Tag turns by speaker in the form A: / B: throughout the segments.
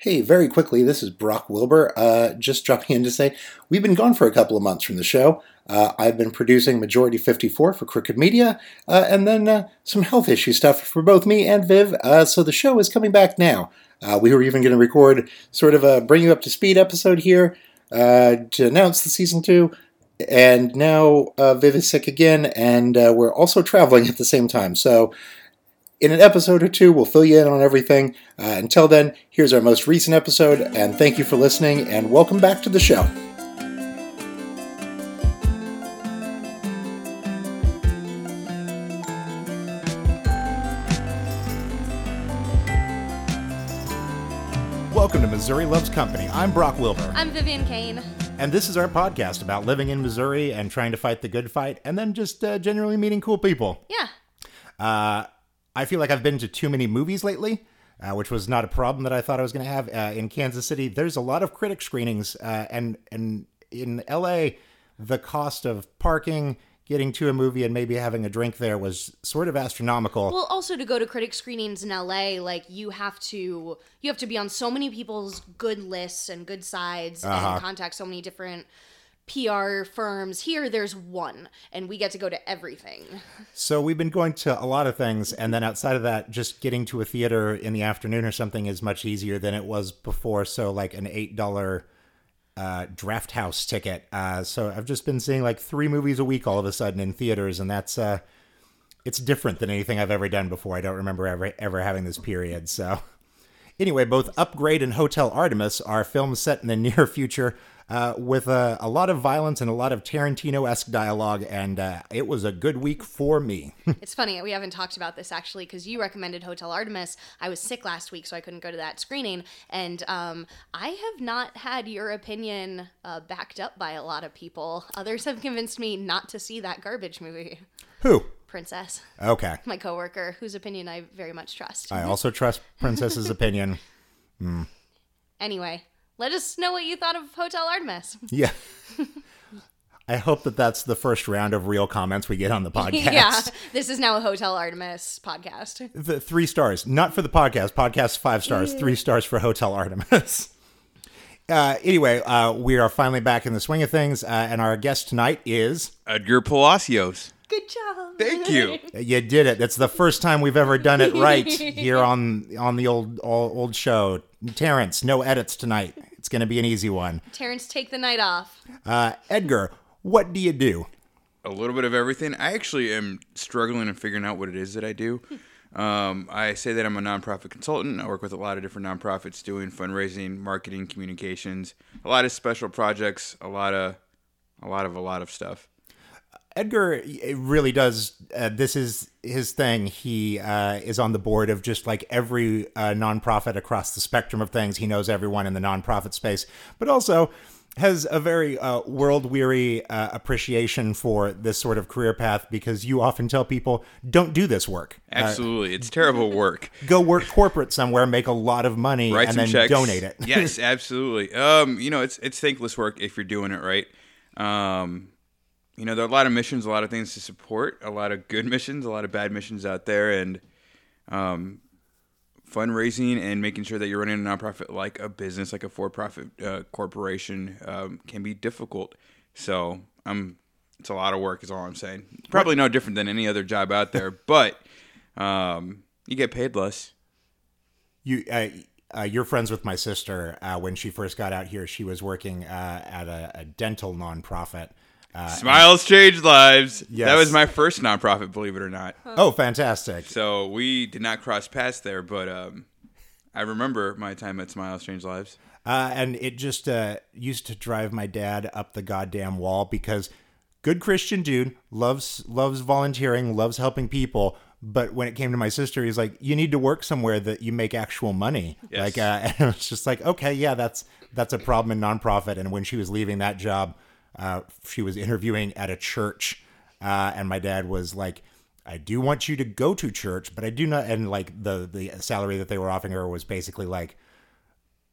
A: Hey, very quickly, this is Brock Wilbur. Uh, just dropping in to say we've been gone for a couple of months from the show. Uh, I've been producing Majority 54 for Crooked Media, uh, and then uh, some health issue stuff for both me and Viv. Uh, so the show is coming back now. Uh, we were even going to record sort of a bring you up to speed episode here to announce the season two. And now Viv is sick again, and we're also traveling at the same time. So in an episode or two, we'll fill you in on everything. Uh, until then, here's our most recent episode, and thank you for listening, and welcome back to the show. Welcome to Missouri Loves Company. I'm Brock Wilbur.
B: I'm Vivian Kane.
A: And this is our podcast about living in Missouri and trying to fight the good fight, and then just uh, generally meeting cool people.
B: Yeah.
A: Uh, I feel like I've been to too many movies lately. Uh, which was not a problem that I thought I was going to have uh, in Kansas City. There's a lot of critic screenings, uh, and and in LA, the cost of parking, getting to a movie, and maybe having a drink there was sort of astronomical.
B: Well, also to go to critic screenings in LA, like you have to you have to be on so many people's good lists and good sides, uh-huh. and contact so many different PR firms. Here, there's one, and we get to go to everything.
A: So we've been going to a lot of things, and then outside of that, just getting to a theater in the afternoon or something is much easier than it was before. So, like an eight dollar uh, draft house ticket. Uh, so I've just been seeing like three movies a week all of a sudden in theaters, and that's uh, it's different than anything I've ever done before. I don't remember ever ever having this period. So. Anyway, both Upgrade and Hotel Artemis are films set in the near future uh, with a, a, lot of violence and a lot of Tarantino esque dialogue, and uh, it was a good week for me.
B: it's funny, we haven't talked about this actually because you recommended Hotel Artemis. I was sick last week, so I couldn't go to that screening, and um, I have not had your opinion uh, backed up by a lot of people. Others have convinced me not to see that garbage movie.
A: Who?
B: Princess.
A: Okay.
B: My coworker, whose opinion I very much trust.
A: I also trust Princess's opinion.
B: Mm. Anyway, let us know what you thought of Hotel Artemis.
A: Yeah. I hope that that's the first round of real comments we get on the podcast.
B: yeah, this is now a Hotel Artemis podcast.
A: The three stars, not for the podcast. Podcast five stars, three stars for Hotel Artemis. Uh, anyway, uh, we are finally back in the swing of things, uh, and our guest tonight is
C: Edgar Palacios.
B: Good job.
C: Thank you.
A: You did it. That's the first time we've ever done it right here on on the old old show. Terrence, no edits tonight. It's going to be an easy one.
B: Terrence, take the night off.
A: Uh, Edgar, what do you do?
C: A little bit of everything. I actually am struggling and figuring out what it is that I do. Um, I say that I'm a nonprofit consultant. I work with a lot of different nonprofits doing fundraising, marketing, communications, a lot of special projects, a lot of, a lot of, a lot of stuff.
A: Edgar it really does. Uh, this is his thing. He uh, is on the board of just like every uh, nonprofit across the spectrum of things. He knows everyone in the nonprofit space, but also has a very uh, world weary uh, appreciation for this sort of career path because you often tell people don't do this work.
C: Uh, Absolutely, it's terrible work.
A: Go work corporate somewhere, make a lot of money, Write and then checks. donate it.
C: yes, absolutely. Um, you know, it's it's thankless work if you're doing it right. Um, you know, there are a lot of missions, a lot of things to support, a lot of good missions, a lot of bad missions out there, and um, fundraising and making sure that you're running a nonprofit like a business, like a for-profit uh, corporation, um, can be difficult. So, um, it's a lot of work, is all I'm saying. Probably no different than any other job out there, but um, you get paid less.
A: You. Uh, uh, you're friends with my sister. Uh, when she first got out here, she was working uh, at a, a dental nonprofit,
C: uh, Smiles change lives. Yes. That was my first nonprofit, believe it or not.
A: Oh, fantastic!
C: So we did not cross paths there, but um, I remember my time at Smiles Change Lives.
A: Uh, and it just uh, used to drive my dad up the goddamn wall because good Christian dude loves loves volunteering, loves helping people. But when it came to my sister, he's like, "You need to work somewhere that you make actual money." Yes. Like, uh, and it was just like, "Okay, yeah, that's that's a problem in nonprofit." And when she was leaving that job, uh, she was interviewing at a church, uh, and my dad was like, "I do want you to go to church, but I do not." And like the the salary that they were offering her was basically like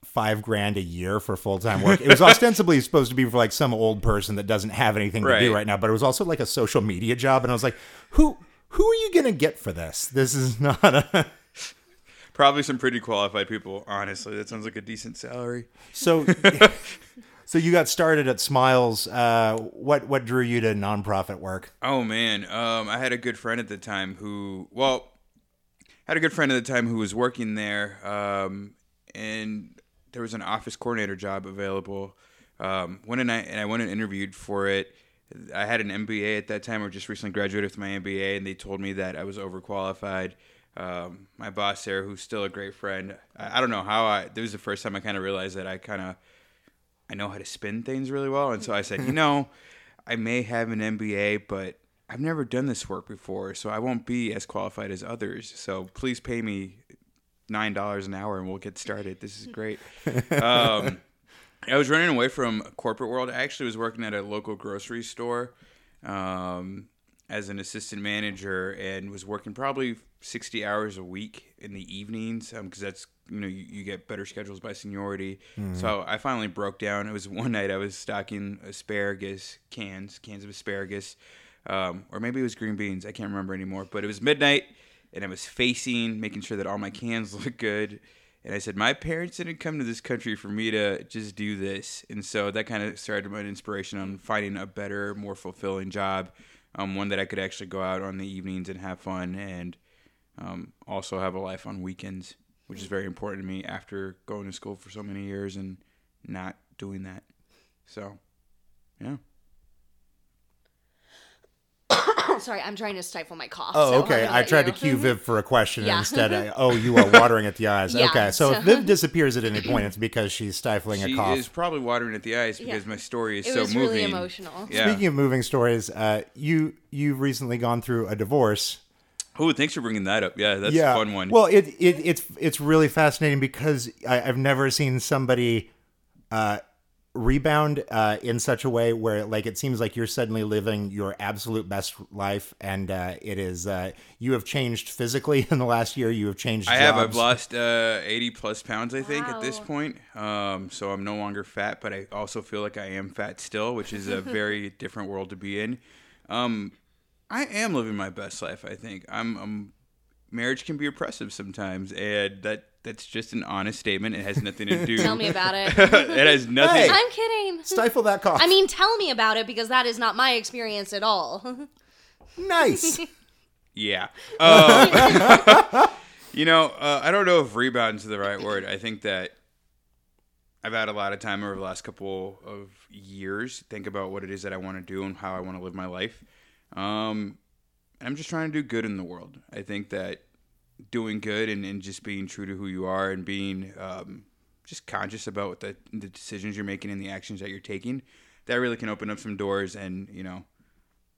A: five grand a year for full time work. It was ostensibly supposed to be for like some old person that doesn't have anything to do right now, but it was also like a social media job. And I was like, who who are you gonna get for this? This is not a
C: Probably some pretty qualified people. Honestly, that sounds like a decent salary.
A: So, so you got started at Smiles. Uh, what what drew you to nonprofit work?
C: Oh man, um, I had a good friend at the time who, well, had a good friend at the time who was working there, um, and there was an office coordinator job available. Um, went and I and I went and interviewed for it. I had an MBA at that time, or just recently graduated with my MBA, and they told me that I was overqualified. Um, my boss there, who's still a great friend, I, I don't know how I. This was the first time I kind of realized that I kind of I know how to spin things really well, and so I said, you know, I may have an MBA, but I've never done this work before, so I won't be as qualified as others. So please pay me nine dollars an hour, and we'll get started. This is great. Um, I was running away from corporate world. I actually was working at a local grocery store um, as an assistant manager, and was working probably sixty hours a week in the evenings because that's you know you, you get better schedules by seniority. So I finally broke down. It was one night I was stocking asparagus cans, cans of asparagus, um, or maybe it was green beans. I can't remember anymore. But it was midnight, and I was facing, making sure that all my cans looked good. And I said, my parents didn't come to this country for me to just do this. And so that kind of started my inspiration on finding a better, more fulfilling job, um, one that I could actually go out on the evenings and have fun and um, also have a life on weekends, which is very important to me after going to school for so many years and not doing that. So, yeah.
B: Sorry, I'm trying to stifle my cough.
A: Oh,
B: so
A: okay. I tried
B: you.
A: to cue Viv for a question,
B: Yeah.
A: instead, I, oh, you are watering at the eyes.
B: Yeah,
A: okay, so,
B: so-
A: if Viv disappears at any point, it's because she's stifling
C: She
A: a cough.
C: is probably watering at the eyes
B: Yeah.
C: because my story is
B: It
C: so
B: was
C: moving.
B: really emotional.
C: Yeah.
A: Speaking of moving stories, uh, you you've recently gone through a divorce.
C: Oh, thanks for bringing that up. Yeah, that's
A: yeah,
C: a fun one.
A: Well, it, it it's it's really fascinating because I, I've never seen somebody uh, rebound uh, in such a way where like it seems like you're suddenly living your absolute best life, and uh, it is uh, you have changed physically in the last year. You have changed.
C: I have.
A: jobs.
C: I've lost uh, 80 plus pounds, I think, at this point. Um, so I'm no longer fat, but I also feel like I am fat still, which is a very different world to be in. Um, I am living my best life. I think I'm. I'm marriage can be oppressive sometimes, and that that's just an honest statement. It has nothing to do.
B: Tell me about it.
C: it has nothing.
A: Hey.
B: I'm kidding.
A: Stifle that cough.
B: I mean, tell me about it because that is not my experience at all.
A: nice.
C: Yeah. Um, you know, uh, I don't know if rebound's the right word. I think that I've had a lot of time over the last couple of years think about what it is that I want to do and how I want to live my life. Um, I'm just trying to do good in the world. I think that doing good and, and just being true to who you are and being um, just conscious about the, the decisions you're making and the actions that you're taking, that really can open up some doors and, you know,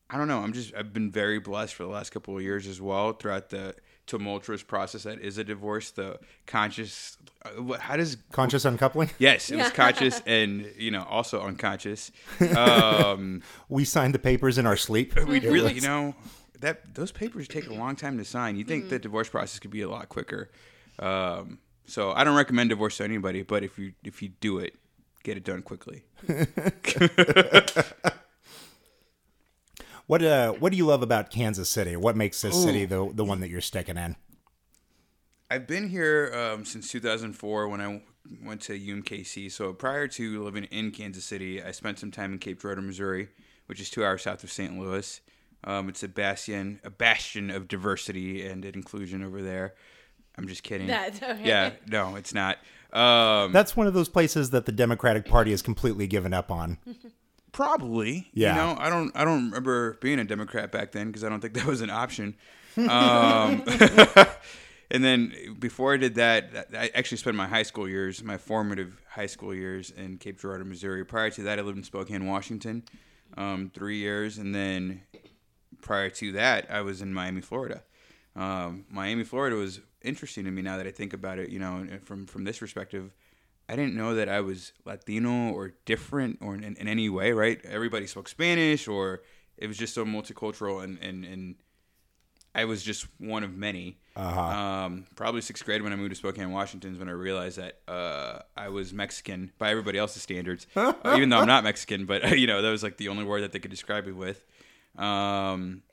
C: I don't know. I'm just I've been very blessed for the last couple of years as well throughout the tumultuous process that is a divorce. The conscious, uh, how does
A: Conscious uncoupling.
C: yes, it was conscious and you know also unconscious. Um,
A: We signed the papers in our sleep.
C: we
A: It
C: really, you know, that those papers take a long time to sign. You think the divorce process could be a lot quicker. Um, so I don't recommend divorce to anybody, but if you if you do it, get it done quickly.
A: What uh, what do you love about Kansas City? What makes this city the the one that you're sticking in?
C: I've been here um, since 2004 when I went to UMKC. So prior to living in Kansas City, I spent some time in Cape Girardeau, Missouri, which is two hours south of St. Louis. Um, it's a bastion, a bastion of diversity and inclusion over there. I'm just kidding.
B: That's okay.
C: Yeah, no, it's not. Um,
A: That's one of those places that the Democratic Party has completely given up on.
C: Probably.
A: Yeah.
C: You know, I don't I don't remember being a Democrat back then because I don't think that was an option. Um, and then before I did that, I actually spent my high school years, my formative high school years in Cape Girardeau, Missouri. Prior to that, I lived in Spokane, Washington, um, three years, and then prior to that, I was in Miami, Florida. Um, Miami, Florida was interesting to me now that I think about it. You know, from from this perspective, I didn't know that I was Latino or different or in, in any way. Right? Everybody spoke Spanish, or it was just so multicultural, and and and I was just one of many.
A: Uh-huh.
C: Um, probably sixth grade when I moved to Spokane, Washington, is when I realized that uh, I was Mexican by everybody else's standards. uh, even though I'm not Mexican, but you know that was like the only word that they could describe me with. Um,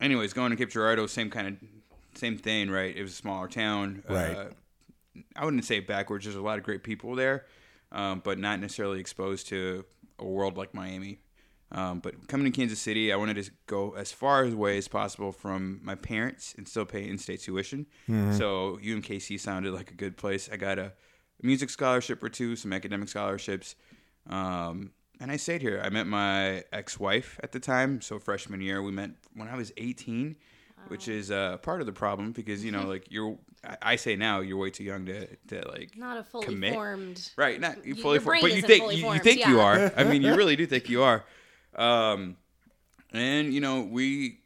C: anyways, going to Cape Girardeau, same kind of same thing, right? It was a smaller town.
A: Right.
C: Uh, I wouldn't say backwards. There's a lot of great people there, um, but not necessarily exposed to a world like Miami. Um, but coming to Kansas City, I wanted to go as far away as possible from my parents and still pay in-state tuition. So UMKC sounded like a good place. I got a music scholarship or two, some academic scholarships, um, and I stayed here. I met my ex-wife at the time, so freshman year. We met when I was 18, which is uh, part of the problem because you know, like you're. I, say now you're way too young to to like
B: Not a fully
C: commit.
B: formed.
C: Right, not
B: Y-
C: fully formed, but you think you, you think you are. I mean, you really do think you are. Um, and you know, we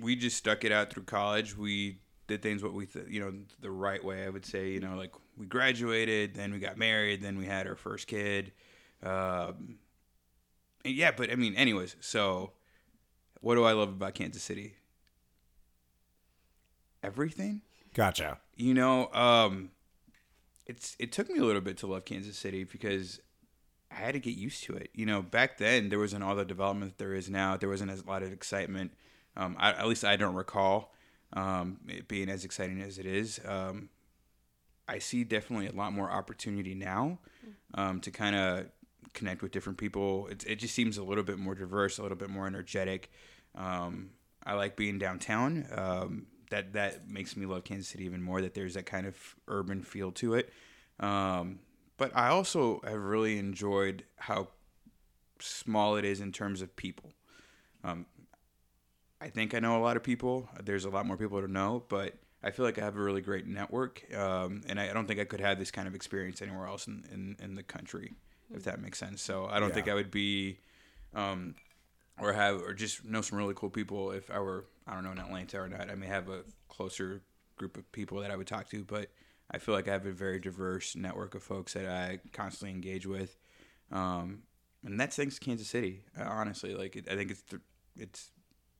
C: we just stuck it out through college. We did things what we th- you know the right way. I would say you know like we graduated, then we got married, then we had our first kid. Um, and yeah, but I mean, anyways. So, what do I love about Kansas City? Everything.
A: Gotcha.
C: you know um it's it took me a little bit to love kansas city because i had to get used to it. You know back then there wasn't all the development that there is now. There wasn't as a lot of excitement. Um I, at least i don't recall um it being as exciting as it is. Um i see definitely a lot more opportunity now um to kind of connect with different people. It, it just seems a little bit more diverse a little bit more energetic. Um i like being downtown. Um that that makes me love Kansas City even more. That there's that kind of urban feel to it. Um, but I also have really enjoyed how small it is in terms of people. Um, I think I know a lot of people. There's a lot more people to know, but I feel like I have a really great network, um, and I, I don't think I could have this kind of experience anywhere else in, in, in the country, if that makes sense. So I don't think
A: Yeah.
C: I would be, um, or have, or just know some really cool people if I were, I don't know, in Atlanta or not. I may have a closer group of people that I would talk to, but I feel like I have a very diverse network of folks that I constantly engage with. Um, and that's thanks to Kansas City. Uh, honestly, like it, I think it's the, it's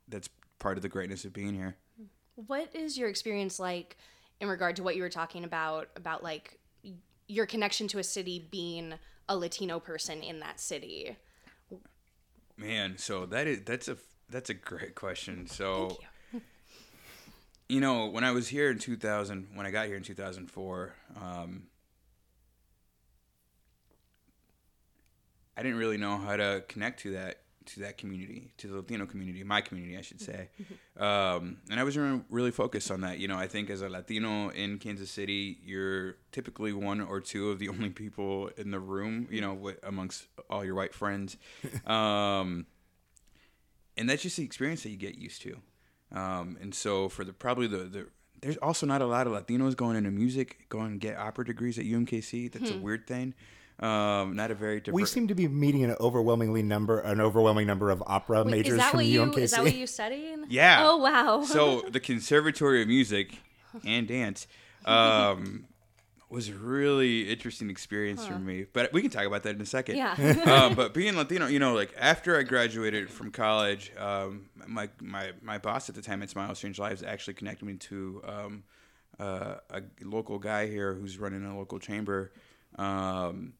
C: that's part of the greatness of being here.
B: What is your experience like in regard to what you were talking about about like your connection to a city being a Latino person in that city?
C: Man, so that is that's a that's a great question. So
B: Thank you.
C: you know, when I was here in 2000, when I got here in 2004, um, I didn't really know how to connect to that to that community, to the Latino community, my community, I should say. Um, and I was really focused on that. You know, I think as a Latino in Kansas City, you're typically one or two of the only people in the room. You know, wi- amongst all your white friends. Um, and that's just the experience that you get used to. Um, and so for the probably the, the there's also not a lot of Latinos going into music, going and get opera degrees at UMKC. That's a weird thing. Um, not a very diverse.
A: We seem to be meeting an overwhelmingly number, an overwhelming number of opera
B: Wait,
A: majors
B: is that
A: from
B: what you
A: UMKC.
B: is that what you studied?
C: Yeah.
B: Oh wow.
C: so the Conservatory of Music and Dance um, was a really interesting experience for me. But we can talk about that in a second.
B: yeah.
C: um, but being Latino, you know, like after I graduated from college, um, my my my boss at the time at Smiles Change Lives actually connected me to um, uh, a local guy here who's running a local chamber. Um,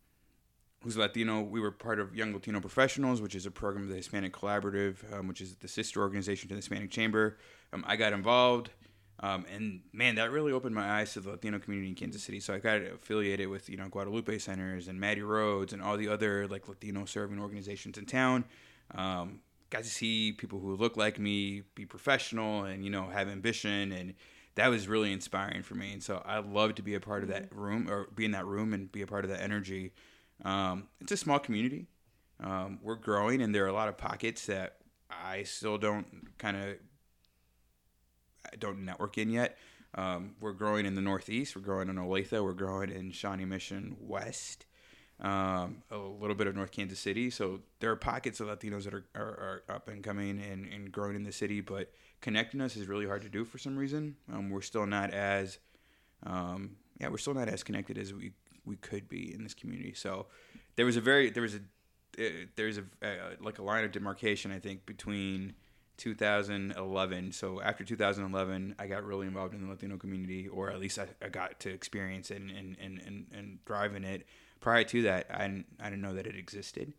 C: who's Latino. We were part of Young Latino Professionals, which is a program of the Hispanic Collaborative, um, which is the sister organization to the Hispanic Chamber. Um, I got involved, um, and man, that really opened my eyes to the Latino community in Kansas City. So I got affiliated with you know Guadalupe Centers and Mattie Rhodes and all the other like Latino serving organizations in town. Um, got to see people who look like me be professional and you know have ambition and that was really inspiring for me and so i love to be a part of that room or be in that room and be a part of that energy um, it's a small community um, we're growing and there are a lot of pockets that i still don't kind of don't network in yet um, we're growing in the northeast we're growing in olathe we're growing in shawnee mission west um, a little bit of North Kansas City. So there are pockets of Latinos that are, are, are up and coming and, and growing in the city, but connecting us is really hard to do for some reason. Um, we're still not as, um, yeah, we're still not as connected as we, we could be in this community. So there was a very, there was a, uh, there's a, uh, like a line of demarcation, I think, between 2011. So after 2011, I got really involved in the Latino community, or at least I, I got to experience it and, and, and, and, and drive in it prior to that, I didn't, I didn't know that it existed.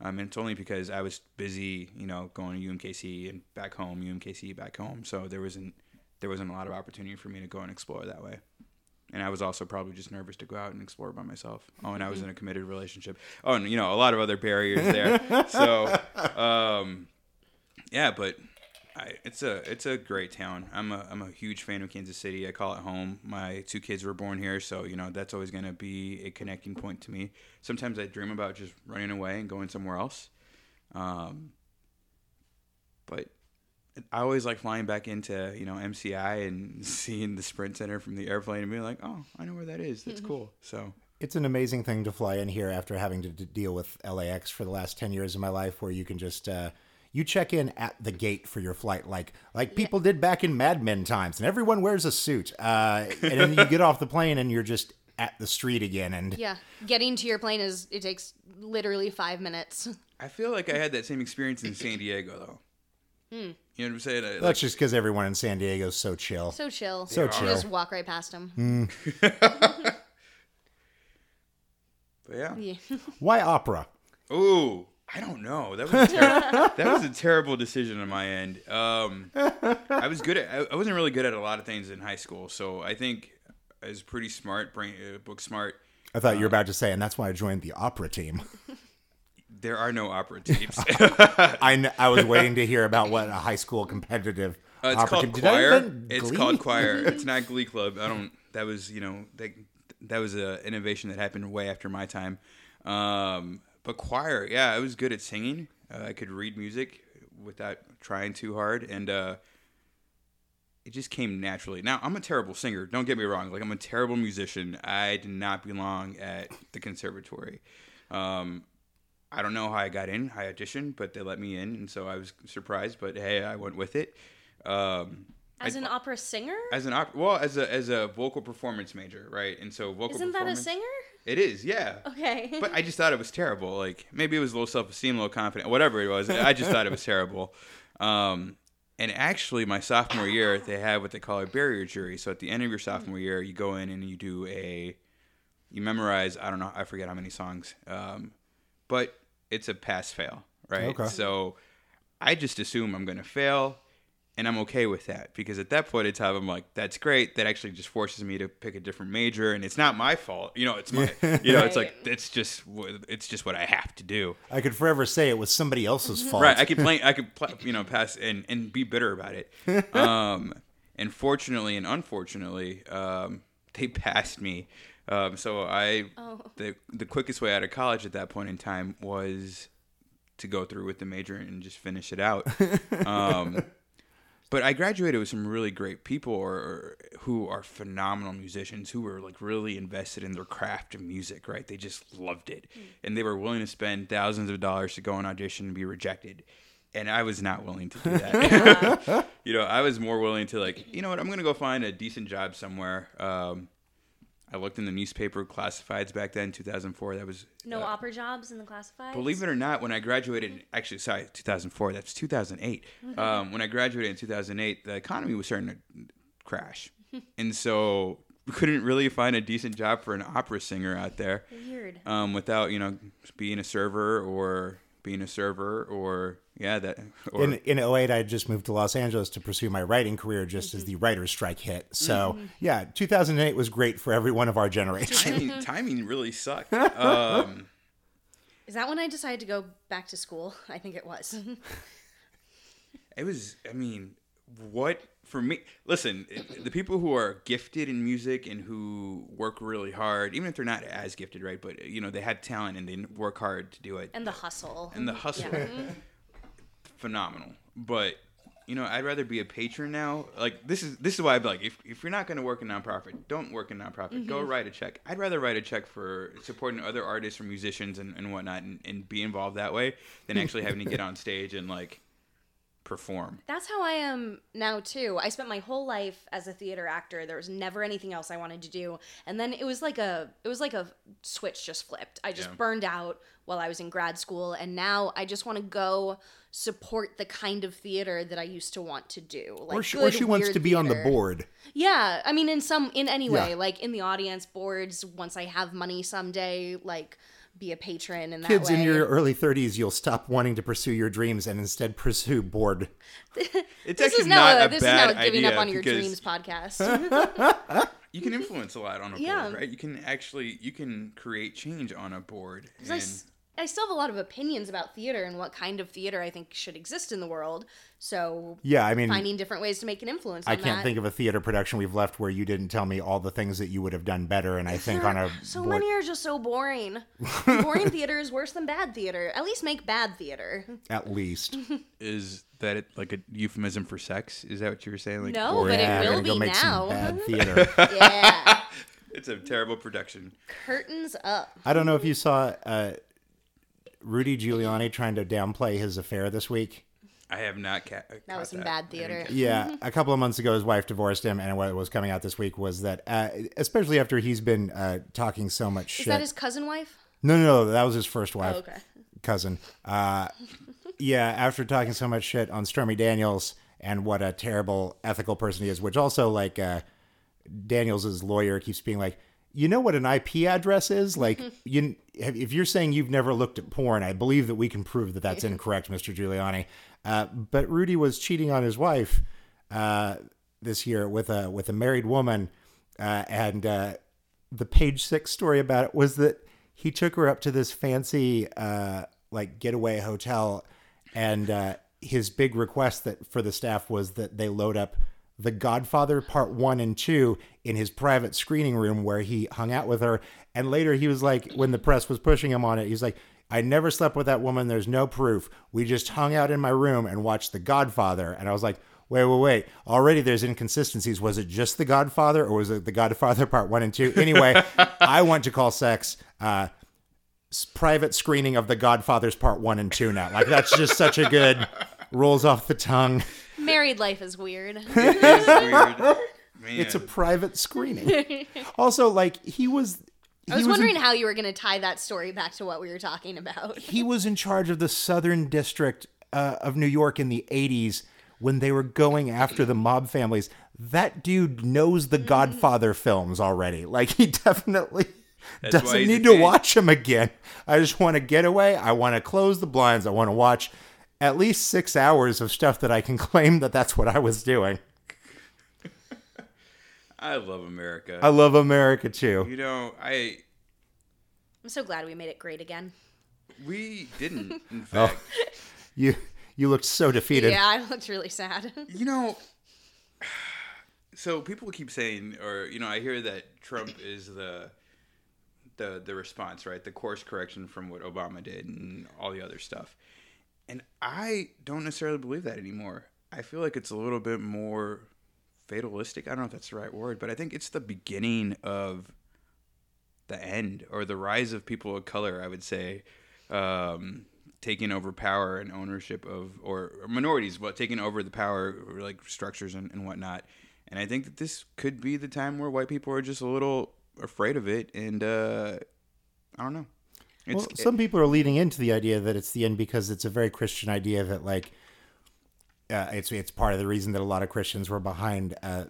C: Um, and it's only because I was busy, you know, going to UMKC and back home, UMKC back home. So there wasn't there wasn't a lot of opportunity for me to go and explore that way. And I was also probably just nervous to go out and explore by myself. Oh, and I was in a committed relationship. Oh, and you know a lot of other barriers there. so, um, yeah, but I, it's a it's a great town. I'm a I'm a huge fan of Kansas City. I call it home. My two kids were born here, so you know that's always going to be a connecting point to me. Sometimes I dream about just running away and going somewhere else. Um, but I always like flying back into you know MCI and seeing the Sprint Center from the airplane and being like, oh, I know where that is. That's cool. So
A: It's an amazing thing to fly in here after having to d- deal with LAX for the last 10 years of my life where you can just uh, you check in at the gate for your flight like like people did back in Mad Men times and everyone wears a suit. Uh, and then you get off the plane and you're just at the street again and
B: Yeah, getting to your plane is it takes literally five minutes.
C: I feel like I had that same experience in San Diego though. You know what I'm saying? I, like,
A: that's just because everyone in San Diego is so chill.
B: So chill.
A: So
B: You
A: chill.
B: just walk right past them.
C: but yeah.
B: Yeah.
A: Why opera?
C: Ooh, I don't know. That was a ter- that was a terrible decision on my end. Um, I was good at. I- I wasn't really good at a lot of things in high school, so I think I was pretty smart, brain, uh, book smart.
A: I thought you were about to say, and that's why I joined the opera team.
C: There are no opera teams.
A: I, kn- I was waiting to hear about what a high school competitive
C: Uh, it's
A: opera
C: called
A: team. Did I
C: choir.
A: invent
C: It's
A: Glee?
C: called choir. It's not Glee Club. I don't. That was you know that that was a innovation that happened way after my time. Um, but choir, yeah, I was good at singing. Uh, I could read music without trying too hard, and uh, it just came naturally. Now I'm a terrible singer. Don't get me wrong. Like I'm a terrible musician. I did not belong at the conservatory. Um, I don't know how I got in. I auditioned, but they let me in, and so I was surprised. But hey, I went with it. Um,
B: As
C: I-
B: an opera singer?
C: as an opera, well, as a as a vocal performance major, right? And so vocal
B: Isn't that a singer?
C: It is, yeah.
B: Okay.
C: But I just thought it was terrible. Like maybe it was low self esteem, low confidence, whatever it was. I just thought it was terrible. Um, and actually, my sophomore year, they have what they call a barrier jury. So at the end of your sophomore year, you go in and you do a, you memorize. I don't know, I forget how many songs. Um, but it's a pass fail, right?
A: Okay.
C: So I just assume I'm gonna fail. And I'm okay with that because at that point in time, I'm like, that's great. That actually just forces me to pick a different major, and it's not my fault. You know, it's my, you know, it's like it's just, wh- it's just what I have to do.
A: I could forever say it was somebody else's fault.
C: Right. I could play. I could, pl- you know, pass and and be bitter about it. Um, and fortunately and unfortunately, um, they passed me. Um, so I,
B: Oh.
C: the the quickest way out of college at that point in time was to go through with the major and just finish it out. Um, but I graduated with some really great people or, or who are phenomenal musicians who were like really invested in their craft of music, right? They just loved it. And they were willing to spend thousands of dollars to go on audition and be rejected. And I was not willing to do that. you know, I was more willing to like, you know what, I'm going to go find a decent job somewhere. Um, I looked in the newspaper classifieds back then, 2004. That was
B: no
C: uh,
B: opera jobs in the classifieds?
C: Believe it or not, when I graduated, actually, sorry, 2004, that's 2008. Um, when I graduated in 2008, the economy was starting to crash. and so we couldn't really find a decent job for an opera singer out there
B: Weird.
C: um, without, you know, being a server or being a server or, yeah, that. Or,
A: In in 08, I just moved to Los Angeles to pursue my writing career just as the writer's strike hit. So, yeah, 2008 was great for every one of our generation.
C: timing, timing really sucked. Um,
B: Is that when I decided to go back to school? I think it was.
C: It was, I mean, what for me? Listen, the people who are gifted in music and who work really hard, even if they're not as gifted, right? But you know, they have talent and they work hard to do it,
B: and the hustle.
C: and the hustle,
B: Yeah. Mm-hmm.
C: phenomenal. But you know, I'd rather be a patron now. Like this is this is why I'd be like, if if you're not going to work in nonprofit, don't work in nonprofit. Go mm-hmm. write a check. I'd rather write a check for supporting other artists or musicians and, and whatnot, and, and be involved that way than actually having to get on stage and like perform.
B: That's how I am now too. I spent my whole life as a theater actor. There was never anything else I wanted to do. And then it was like a it was like a switch just flipped. I just
C: Yeah.
B: burned out while I was in grad school and now I just want to go support the kind of theater that I used to want to do. Like
A: or she, or she wants to be on the board.
B: Yeah, I mean in some in any way,
A: Yeah.
B: like in the audience boards once I have money someday, like be a patron in that
A: Kids
B: way.
A: in your early 30s, you'll stop wanting to pursue your dreams and instead pursue board.
C: It's
B: this
C: actually
B: is now
C: not
B: a,
C: a
B: this
C: bad
B: is now a giving
C: idea
B: up on your
C: because
B: dreams podcast.
C: You can influence a lot on a
B: Yeah.
C: board, right? You can actually you can create change on a board And
B: s- I still have a lot of opinions about theater and what kind of theater I think should exist in the world. So
A: Yeah, I mean,
B: finding different ways to make an influence. On
A: I can't
B: that.
A: think of a theater production we've left where you didn't tell me all the things that you would have done better. And I think on a
B: So
A: board,
B: many are just so boring. boring theater is worse than bad theater. At least make bad theater.
A: at least.
C: is that it like a euphemism for sex? Is that what you were saying? Like,
B: No,
C: board?
B: but
A: yeah,
B: it
A: we're
B: will
A: gonna go
B: be
A: make
B: now.
A: some bad theater.
B: yeah.
C: It's a terrible production.
B: Curtains up.
A: I don't know if you saw uh, Rudy Giuliani trying to downplay his affair this week.
C: I have not ca-
B: That was
C: caught
B: some
C: that.
B: bad theater.
A: Yeah, a couple of months ago, his wife divorced him, and what was coming out this week was that, uh, especially after he's been uh, talking so much
B: Is
A: shit.
B: that his cousin wife?
A: no, no, no, that was his first wife,
B: Oh, okay.
A: cousin. Uh, yeah, after talking so much shit on Stormy Daniels and what a terrible ethical person he is, which also like uh, Daniels' lawyer keeps being like, you know what an IP address is? Like, you if you're saying you've never looked at porn, I believe that we can prove that that's incorrect, Mr. Giuliani. Uh, but Rudy was cheating on his wife uh, this year with a with a married woman, uh, and uh, the page six story about it was that he took her up to this fancy uh, like getaway hotel, and uh, his big request that for the staff was that they load up The Godfather Part One and Two in his private screening room where he hung out with her. And later he was like, when the press was pushing him on it, he's like. I never slept with that woman. There's no proof. We just hung out in my room and watched The Godfather. And I was like, wait, wait, wait. Already there's inconsistencies. Was it just The Godfather or was it The Godfather Part 1 and 2? Anyway, I want to call sex uh, private screening of The Godfathers Part 1 and 2 now. Like, that's just such a good, rolls off the tongue.
B: Married life is weird.
C: It is weird. Man.
A: It's a private screening. Also, like, he was.
B: I was
A: he in-
B: wondering how you were going to tie that story back to what we were talking about.
A: he was in charge of the Southern District uh, of New York in the 80s when they were going after the mob families. That dude knows the Godfather films already. Like, he definitely
C: That's
A: doesn't need to watch them again. I just want to get away. I want to close the blinds. I want to watch at least six hours of stuff that I can claim that that's what I was doing.
C: I love America.
A: I love America too.
C: you know, I
B: I'm so glad we made it great again.
C: we didn't. In
A: Oh.
C: fact,
A: You you looked so defeated.
B: Yeah, I looked really sad.
C: you know. So people keep saying, or you know, I hear that Trump is the the the response, right? The course correction from what Obama did and all the other stuff. And I don't necessarily believe that anymore. I feel like it's a little bit more fatalistic. I don't know if that's the right word, but I think it's the beginning of the end or the rise of people of color, I would say, um, taking over power and ownership of, or, or minorities, but taking over the power, like structures and, and whatnot. And I think that this could be the time where white people are just a little afraid of it. And uh, I don't know. It's,
A: Well, some people are leading into the idea that it's the end because it's a very Christian idea that like uh, it's it's part of the reason that a lot of Christians were behind uh,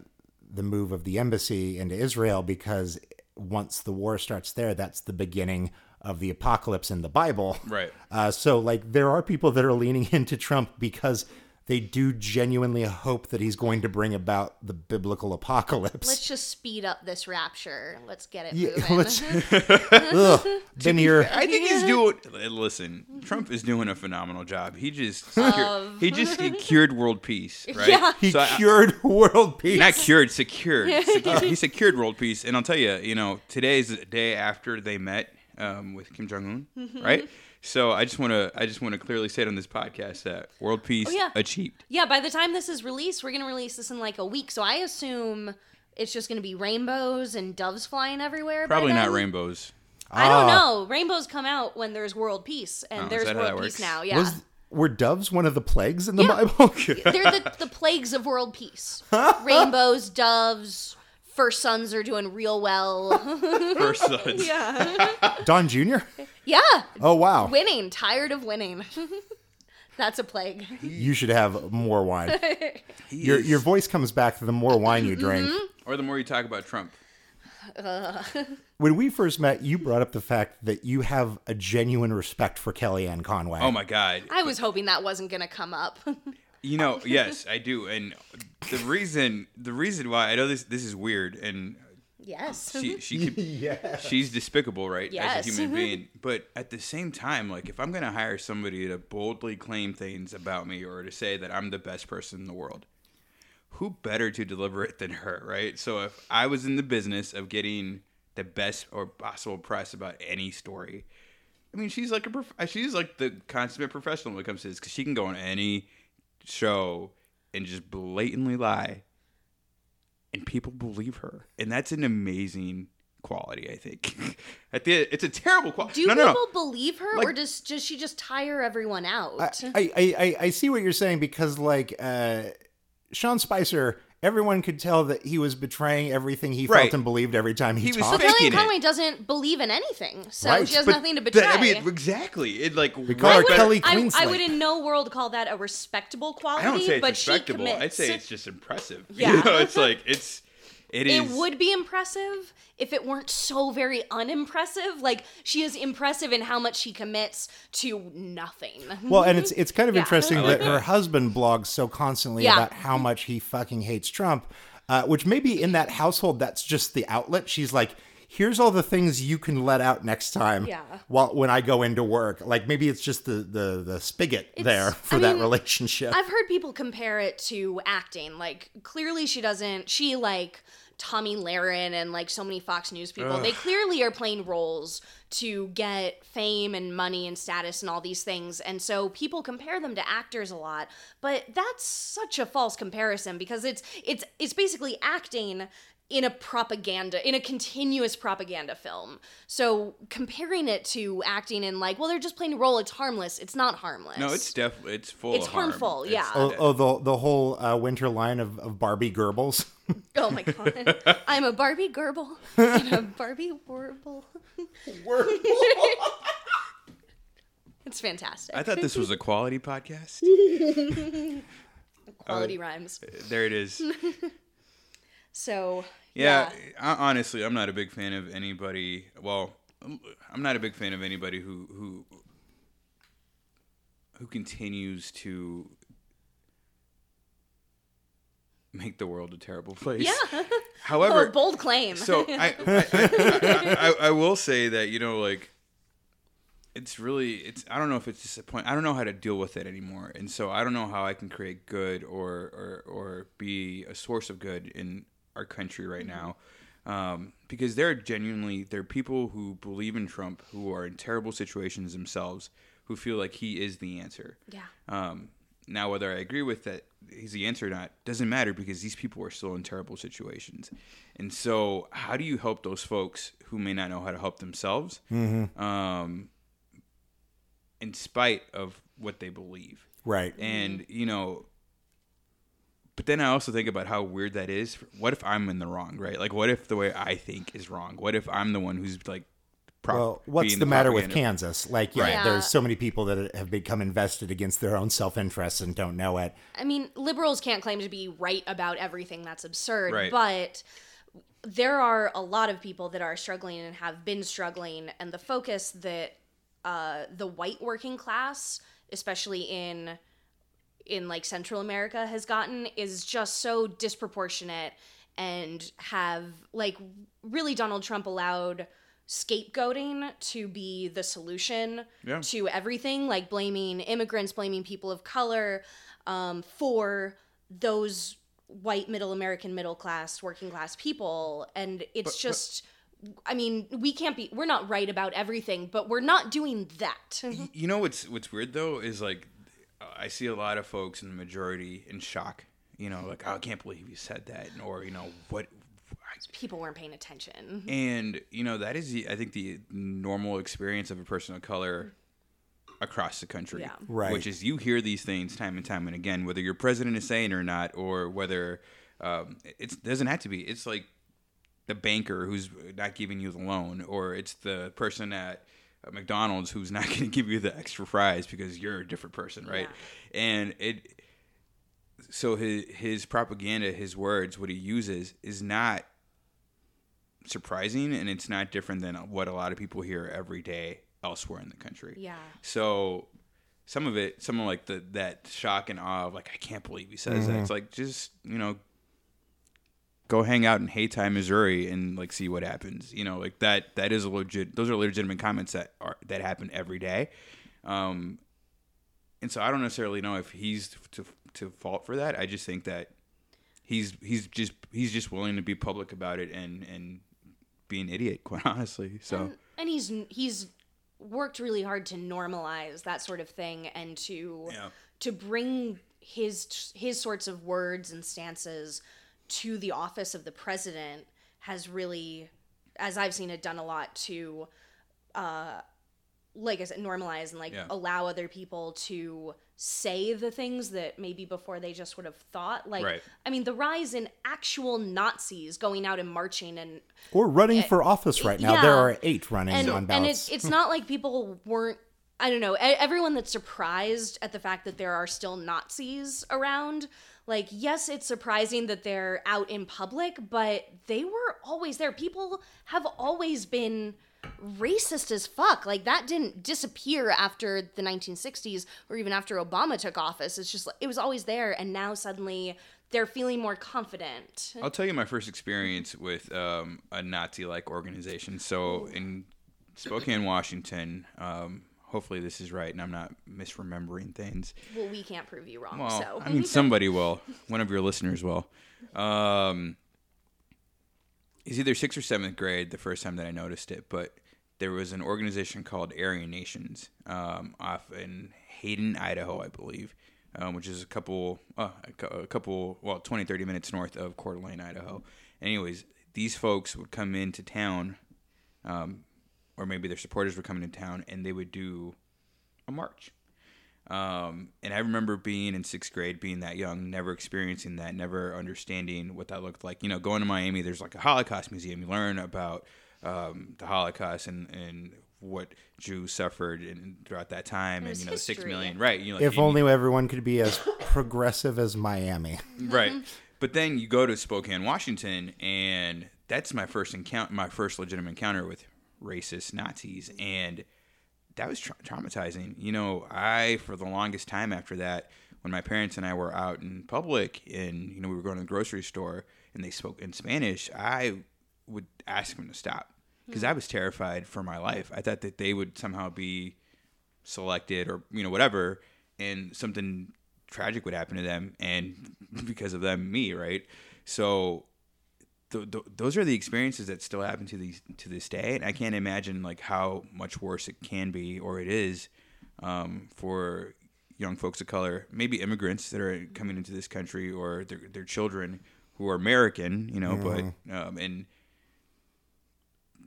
A: the move of the embassy into Israel because once the war starts there, that's the beginning of the apocalypse in the Bible.
C: Right.
A: Uh, so like there are people that are leaning into Trump because they do genuinely hope that he's going to bring about the biblical apocalypse.
B: Let's just speed up this rapture. Let's get it
A: yeah,
B: moving.
A: let's. Ugh, been here.
C: I think he's doing. Listen, Trump is doing a phenomenal job. He just secured, he just cured world peace, right?
B: Yeah.
A: He
C: So I-
A: cured world peace.
C: not cured, secured. secured. he secured world peace, and I'll tell you, you know, today's the day after they met um, with Kim Jong Un, right? So I just want to, I just want to clearly say it on this podcast that world peace
B: yeah.
C: achieved.
B: yeah, by the time this is released, we're going to release this in like a week. So I assume it's just going to be rainbows and doves flying everywhere.
C: Probably not rainbows.
B: I don't
A: Ah.
B: know. Rainbows come out when there's world peace, and
C: Oh,
B: there's
C: that how that
B: world peace
C: works?
B: now. Yeah.
A: Was were doves one of the plagues in the
B: Yeah.
A: Bible?
B: They're the, the plagues of world peace. Rainbows, doves, first sons are doing real well.
C: First sons.
B: yeah.
A: Don Jr.
B: Yeah.
A: Oh wow,
B: Winning. Tired of winning. That's a plague.
A: you should have more wine. Your your voice comes back the more wine you drink.
B: Mm-hmm.
C: or the more you talk about Trump.
A: When we first met, you brought up the fact that you have a genuine respect for Kellyanne Conway.
C: Oh my god.
B: I was hoping that wasn't going to come up.
C: You know, yes, I do. And the reason the reason why I know this this is weird and
B: yes.
C: she she mm-hmm. could,
A: yeah.
C: she's despicable, right?
B: Yes.
C: As a human mm-hmm. being. But at the same time, like if I'm gonna hire somebody to boldly claim things about me or to say that I'm the best person in the world, who better to deliver it than her, right? So if I was in the business of getting the best or possible press about any story, I mean, she's like a prof- uh, she's like the consummate professional when it comes to this because she can go on any show and just blatantly lie, and people believe her, and that's an amazing quality. I think. At the it's a terrible quality.
B: Do
C: no, no,
B: people
C: no.
B: believe her,
C: Like-
B: or does does she just tire everyone out?
A: I, I, I, I see what you're saying because, like, uh, Sean Spicer, everyone could tell that he was betraying everything he
C: Right.
A: felt and believed every time he,
C: He was
A: talked.
B: but
C: faking
B: Kellyanne
C: it.
B: Conway doesn't believe in anything, so
A: Right,
B: she has
C: But
B: nothing to betray.
C: that- I mean, exactly. It like
A: We call her
C: right
A: Kelly
D: I,
A: Queensley.
D: I would in no world call that a respectable quality,
C: I don't say it's
D: but she
C: respectable.
D: commits.
C: I'd say it's just impressive.
D: Yeah.
C: You know, it's like it's it is.
B: it would be impressive if it weren't so very unimpressive. Like she is impressive in how much she commits to nothing.
A: Well, and it's it's kind of
B: Yeah.
A: interesting
C: like
A: that her husband blogs so constantly
B: Yeah.
A: about how much he fucking hates Trump, uh, which maybe in that household that's just the outlet. She's like, here's all the things you can let out next time.
B: Yeah.
A: While when I go into work, like maybe it's just the the the spigot there for
B: I
A: that
B: mean,
A: relationship.
B: I've heard people compare it to acting. Like clearly she doesn't she like Tomi Lahren and like so many Fox News people. They clearly are playing roles to get fame and money and status and all these things. And so people compare them to actors a lot. But that's such a false comparison because it's it's it's basically acting in a propaganda in a continuous propaganda film so comparing it to acting in like well they're just playing a role it's harmless it's not harmless
C: no, it's definitely it's full.
B: It's
C: of harm.
B: harmful,
C: It's-
B: yeah.
A: Oh, oh, the the whole uh, winter line of, of Barbie Goebbels.
B: Oh my god. I'm a Barbie Gerbil and a Barbie Warble. it's fantastic.
C: I thought this was a quality podcast.
B: Quality uh, rhymes.
C: There it is.
B: So
C: Yeah, I, honestly, I'm not a big fan of anybody. Well, um, I'm not a big fan of anybody who who who continues to make the world a terrible place.
B: Yeah.
C: However,
B: oh, bold claim.
C: so I I, I, I I will say that you know like it's really it's I don't know if it's disappointing. I don't know how to deal with it anymore, and so I don't know how I can create good or or or be a source of good in our country right now. Um, because there are genuinely there are people who believe in Trump who are in terrible situations themselves who feel like he is the answer.
B: yeah.
C: Um, now, whether I agree with that he's the answer or not doesn't matter because these people are still in terrible situations. And so, how do you help those folks who may not know how to help themselves, um, in spite of what they believe?
A: right.
C: And you know, but then I also think about how weird that is. What if I'm in the wrong, right? Like, what if the way I think is wrong? What if I'm the one who's like, prop-
A: Well, what's
C: being
A: the matter with Kansas? Like, yeah,
C: Right.
B: Yeah.
A: there's so many people that have become invested against their own self interests and don't know it.
B: I mean, liberals can't claim to be right about everything. That's absurd.
C: Right.
B: But there are a lot of people that are struggling and have been struggling, and the focus that uh, the white working class, especially in in like Central America, has gotten is just so disproportionate, and have like really Donald Trump allowed scapegoating to be the solution
C: Yeah.
B: to everything, like blaming immigrants, blaming people of color um, for those white middle American middle class, working class people. And it's just, I mean, we can't be, we're not right about everything, but we're not doing that.
C: You know what's what's weird though is like I see a lot of folks in the majority in shock. You know, like oh, I can't believe you said that, or you know what.
B: People weren't paying attention.
C: And you know that is the I think the normal experience of a person of color across the country.
B: Yeah.
A: Right.
C: Which is you hear these things time and time and again, whether your president is saying it or not, or whether um, it doesn't have to be. It's like the banker who's not giving you the loan, or it's the person at McDonald's who's not going to give you the extra fries because you're a different person, right? And it. So his his propaganda, his words, what he uses is not surprising, and it's not different than what a lot of people hear every day elsewhere in the country.
B: Yeah.
C: So some of it, some of like the that shock and awe of like, I can't believe he says that. It's like just you know, go hang out in Haytime, Missouri, and like see what happens. You know, like that. That is a legit. Those are legitimate comments that are that happen every day. Um, and so I don't necessarily know if he's to to fault for that. I just think that he's he's just he's just willing to be public about it and and be an idiot, quite honestly. So
B: and, and he's he's worked really hard to normalize that sort of thing and to
C: Yeah.
B: to bring his his sorts of words and stances to the office of the president has really as I've seen it done a lot to uh like I said normalize and like
C: Yeah.
B: allow other people to say the things that maybe before they just would have thought like
C: Right.
B: I mean the rise in actual Nazis going out and marching and
A: Or running eh, for office right now.
B: yeah.
A: There are eight running
B: and
A: on
B: and
A: ballots.
B: it's it's not like people weren't I don't know e- everyone that's surprised at the fact that there are still Nazis around like yes it's surprising that they're out in public but they were always there people have always been racist as fuck like that didn't disappear after the 1960s or even after Obama took office it's just it was always there and now suddenly they're feeling more confident
C: I'll tell you my first experience with um, a Nazi-like organization. So in Spokane, Washington. Um, hopefully this is right, and I'm not misremembering things.
B: well we can't prove you wrong
C: Well,
B: so
C: I mean, somebody will. One of your listeners will. Um, it's either sixth or seventh grade the first time that I noticed it, but there was an organization called Aryan Nations um, off in Hayden, Idaho, I believe, um, which is a couple, uh, a a couple, well, 20, 30 minutes north of Coeur d'Alene, Idaho. Anyways, these folks would come into town, um, or maybe their supporters would come into town, and they would do a march. Um, and I remember being in sixth grade, being that young, never experiencing that, never understanding what that looked like. You know, going to Miami, there's like a Holocaust museum. You learn about um, the Holocaust and, and what Jews suffered in, throughout that time, and you know, the six
B: history.
C: million, right? You know, like,
A: if
C: you-
A: only everyone could be as progressive as Miami.
C: right. But then you go to Spokane, Washington, and that's my first encounter, my first legitimate encounter with racist Nazis, and that was tra- traumatizing. You know, I for the longest time after that, when my parents and I were out in public, and you know we were going to the grocery store, and they spoke in Spanish, I would ask them to stop because hmm. I was terrified for my life. I thought that they would somehow be selected or you know whatever and something tragic would happen to them and because of them me right so th- th- those are the experiences that still happen to these to this day and i can't imagine like how much worse it can be or it is um, for young folks of color maybe immigrants that are coming into this country or their, their children who are american you know but um, and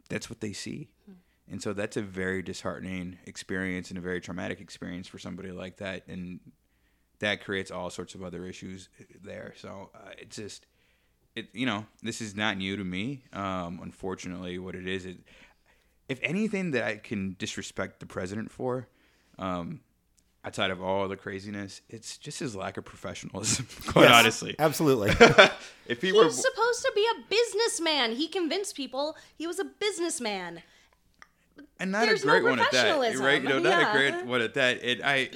C: that's what they see. And so that's a very disheartening experience and a very traumatic experience for somebody like that. And that creates all sorts of other issues there. So uh, it's just, it you know, this is not new to me. Um, unfortunately, what it is, it, if anything that I can disrespect the president for, um, outside of all the craziness, it's just his lack of professionalism. Quite
A: Yes,
C: honestly,
A: Absolutely.
C: if he were
B: He's supposed to be a businessman. He convinced people he was a businessman.
C: and not
B: There's
C: a
B: no
C: great one at that, right? You know, not
B: Yeah.
C: a great one at that. It I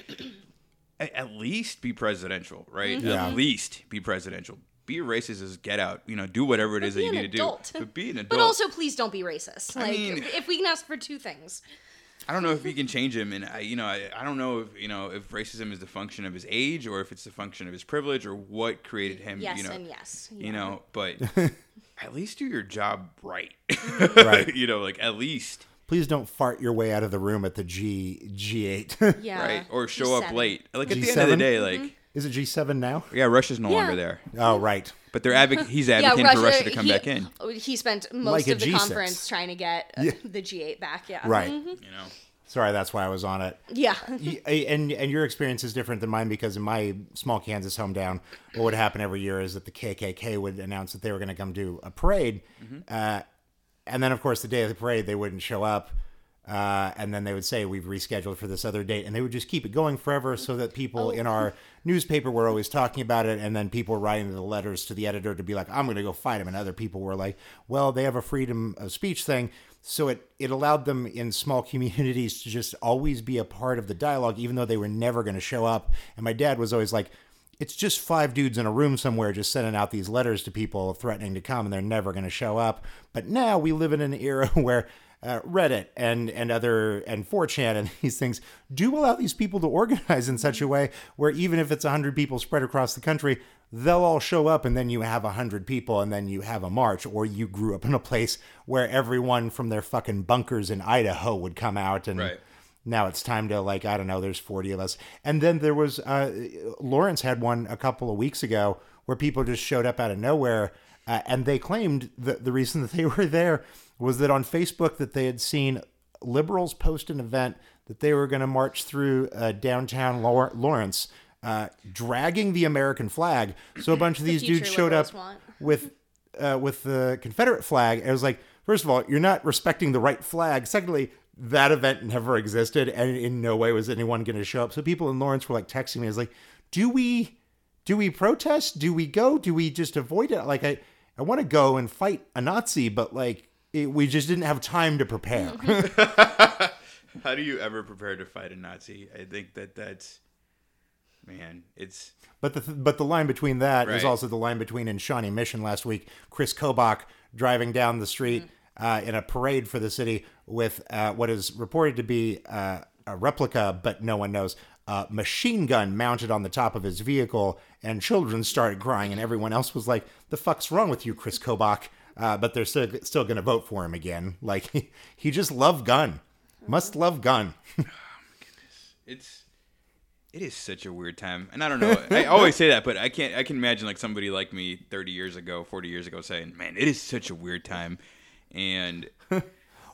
C: a- at least be presidential, right?
A: Yeah.
C: At least be presidential. Be racist as get out. You know, do whatever it is
B: be
C: that you need
B: adult.
C: to do. But be an adult.
B: But also, please don't be racist.
C: I
B: Like,
C: mean-
B: if we can ask for two things.
C: I don't know if you can change him, and I, you know, I, I don't know if you know if racism is the function of his age or if it's the function of his privilege or what created him.
B: Yes
C: you know,
B: and yes.
C: you know, but at least do your job right. Mm-hmm.
A: Right.
C: you know, like at least
A: Please don't fart your way out of the room at the G G8.
B: Yeah.
C: right or show up
B: G7.
C: late. Like at the end of the
A: G7?
C: day, like mm-hmm.
A: Is it G7 now?
C: yeah, Russia's no
B: Yeah.
C: longer there.
A: Oh, right.
C: But they're advoc- he's
B: Yeah,
C: advocating
B: Russia,
C: for Russia to come
B: he,
C: back in.
B: He spent most
A: Like a
B: of the
A: G6.
B: conference trying to get uh,
A: Yeah.
B: the G8 back. Yeah.
A: Right.
C: You know,
A: Sorry, that's why I was on it.
B: Yeah.
A: Y- and and your experience is different than mine because in my small Kansas hometown, what would happen every year is that the KKK would announce that they were going to come do a parade, uh, and then of course the day of the parade they wouldn't show up Uh, and then they would say we've rescheduled for this other date, and they would just keep it going forever, so that people in our newspaper were always talking about it, and then people were writing the letters to the editor to be like, "I'm going to go fight him," and other people were like, "Well, they have a freedom of speech thing." So it it allowed them in small communities to just always be a part of the dialogue, even though they were never going to show up. And my dad was always like, it's just five dudes in a room somewhere just sending out these letters to people threatening to come and they're never going to show up. But now we live in an era where uh, Reddit and and other and 4chan and these things do allow these people to organize in such a way where even if it's 100 people spread across the country, they'll all show up and then you have 100 people and then you have a march or you grew up in a place where everyone from their fucking bunkers in Idaho would come out and
C: Right.
A: now it's time to like i don't know there's 40 of us and then there was uh lawrence had one a couple of weeks ago where people just showed up out of nowhere uh, and they claimed that the reason that they were there was that on facebook that they had seen liberals post an event that they were going to march through uh, downtown lawrence uh, dragging the american flag so a bunch of these
B: future
A: dudes showed up
B: want.
A: with uh, with the Confederate flag. It was like, first of all, you're not respecting the right flag. Secondly, that event never existed, and in no way was anyone going to show up. So people in Lawrence were like texting me, "Is like, do we, do we protest? Do we go? Do we just avoid it? Like, I, I want to go and fight a Nazi, but like, it, we just didn't have time to prepare."
C: How do you ever prepare to fight a Nazi? I think that that's, man, it's
A: But the but the line between that is
C: Right.
A: also the line between in Shawnee Mission last week, Chris Kobach driving down the street uh, in a parade for the city with uh, what is reported to be uh, a replica, but no one knows. Uh, machine gun mounted on the top of his vehicle, and children started crying, and everyone else was like, "The fuck's wrong with you, Chris Kobach?" Uh, but they're still still going to vote for him again. Like he, he just loved gun, must love gun.
C: it's it is such a weird time and i don't know i always say that but i can't i can imagine like somebody like me 30 years ago 40 years ago saying man it is such a weird time and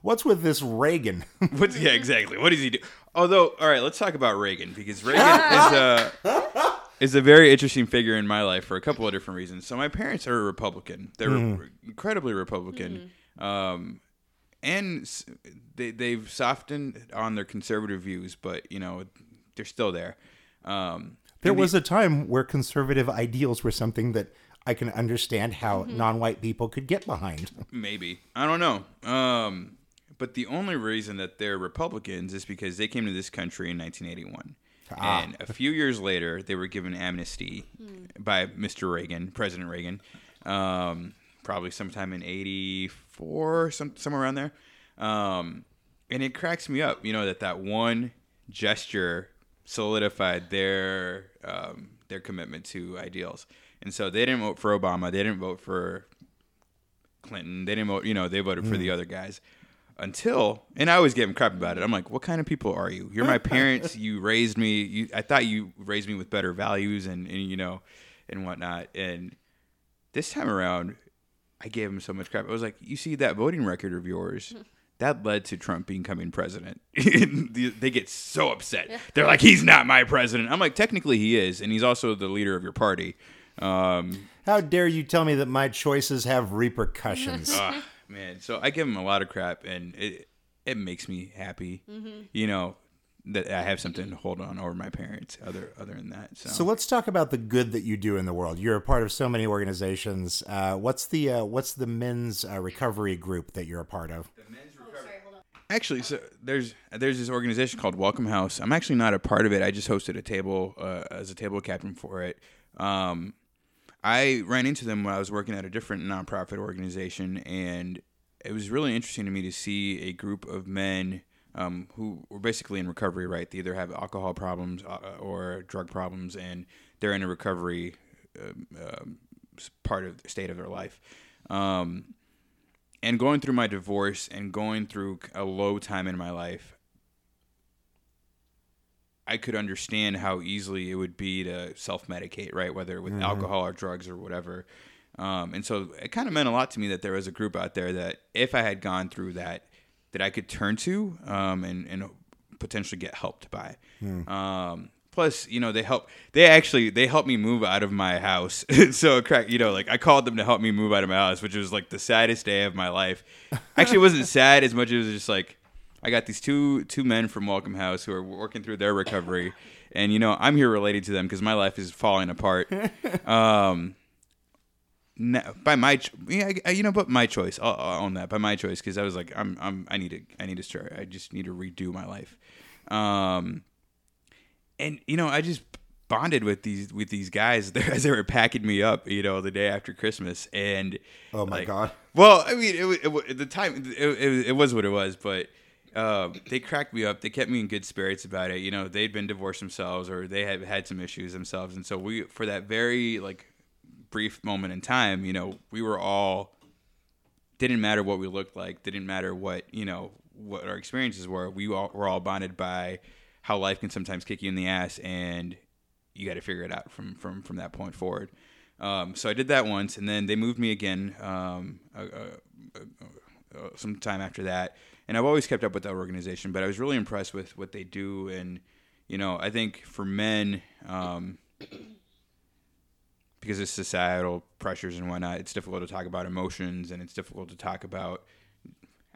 A: What's with this Reagan?
C: what's yeah exactly what does he do although all right let's talk about reagan because reagan is a is a very interesting figure in my life for a couple of different reasons so my parents are a republican they're re- incredibly republican um and they, they've softened on their conservative views but you know they're still there um
A: There
C: and the-
A: was a time where conservative ideals were something that I can understand how non-white people could get behind.
C: Maybe. I don't know. Um, but the only reason that they're Republicans is because they came to this country in 1981. And a few years later, they were given amnesty by Mr. Reagan, President Reagan, um, probably sometime in 84, some, somewhere around there. Um, and it cracks me up, you know, that that one gesture solidified their um, their commitment to ideals. And so they didn't vote for Obama. They didn't vote for Clinton. They didn't vote, you know, they voted for the other guys until, and I always give him crap about it. I'm like, what kind of people are you? You're my parents. you raised me. You, I thought you raised me with better values and, and, you know, and whatnot. And this time around, I gave him so much crap. I was like, you see that voting record of yours? That led to Trump becoming president. they get so upset. They're like, he's not my president. I'm like, technically he is, and he's also the leader of your party. Um,
A: How dare you tell me that my choices have repercussions?
C: ah, man, so I give him a lot of crap, and it it makes me happy. You know that I have something to hold on over my parents. Other other than that, so,
A: so let's talk about the good that you do in the world. You're a part of so many organizations. Uh, what's the uh, what's the men's uh, recovery group that you're a part of?
C: Actually, so there's there's this organization called Welcome House. I'm actually not a part of it. I just hosted a table uh, as a table captain for it. Um, I ran into them when I was working at a different nonprofit organization, and it was really interesting to me to see a group of men um, who were basically in recovery. Right, they either have alcohol problems uh, or drug problems, and they're in a recovery s- part of the state of their life. Um, and going through my divorce and going through a low time in my life, I could understand how easily it would be to self medicate, right? Whether with alcohol or drugs or whatever. Um, and so it kind of meant a lot to me that there was a group out there that if I had gone through that, that I could turn to um, and, and potentially get helped by. Um, plus, you know, they help. They actually they helped me move out of my house. so crack, you know, like I called them to help me move out of my house, which was like the saddest day of my life. Actually, it wasn't sad as much as it was just like I got these two two men from Welcome House who are working through their recovery, and you know I'm here related to them because my life is falling apart. Um, no, by my yeah, I- you know, but my choice. I'll, I'll own that by my choice because I was like, I'm I'm I need to I need to start. I just need to redo my life. Um, and you know, I just bonded with these with these guys there as they were packing me up. You know, the day after Christmas, and
A: Oh my
C: like-
A: god.
C: well, I mean, it, wa- it, the time it, it, it was what it was, but um, they cracked me up. They kept me in good spirits about it. You know, they'd been divorced themselves, or they had had some issues themselves, and so we, for that very like brief moment in time, you know, we were all didn't matter what we looked like, didn't matter what you know what our experiences were. We all were all bonded by how life can sometimes kick you in the ass, and you got to figure it out from from from that point forward. Um, so I did that once, and then they moved me again um, uh, uh, uh, some time after that. And I've always kept up with that organization, but I was really impressed with what they do. And you know, I think for men, um, because of societal pressures and whatnot, it's difficult to talk about emotions, and it's difficult to talk about,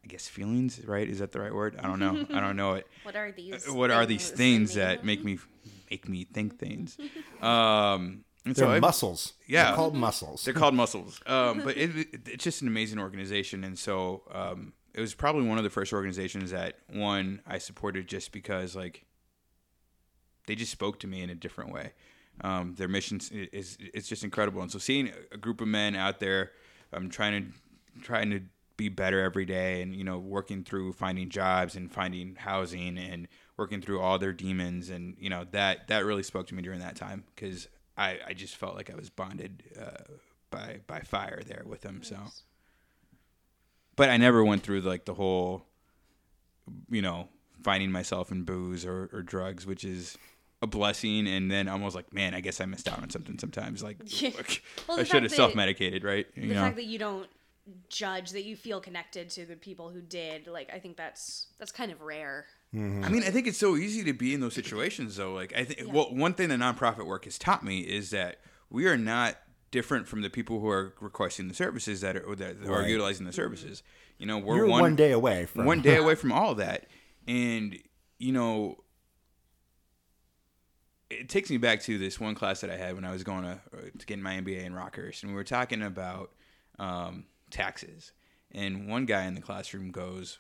C: I guess, feelings. Right? Is that the right word? I don't know. I don't know it
D: What are these?
C: what are these things
D: in me?
C: that make me make me think things um and
A: They're
C: I-
A: muscles.
C: yeah.
A: They're called muscles.
C: they're called muscles um but it, it- it's just an amazing organization and so um it was probably one of the first organizations that one i supported just because like they just spoke to me in a different way. Um their mission is, it's just incredible. And so seeing a group of men out there um trying to trying to be better every day and you know working through finding jobs and finding housing and working through all their demons and you know that that really spoke to me during that time because I, I just felt like I was bonded uh, by by fire there with them so but I never went through like the whole you know finding myself in booze or, or drugs which is a blessing and then almost like man I guess I missed out on something sometimes like
D: Yeah. Well,
C: I should have self-medicated right you
D: The
C: know
D: fact that you don't judge, that you feel connected to the people who did, like I think that's
B: That's kind of rare. Mm-hmm.
C: I mean, I think it's so easy to be in those situations, though. Like, I think, well, one thing the nonprofit work has taught me is that we are not different from the people who are requesting the services that are that are
A: Right.
C: utilizing the services. You know, we're one,
A: one, day away from
C: one day away from all of that, and you know, it takes me back to this one class that I had when I was going to, uh, to get my MBA in Rockhurst, and we were talking about um, taxes. And one guy in the classroom goes,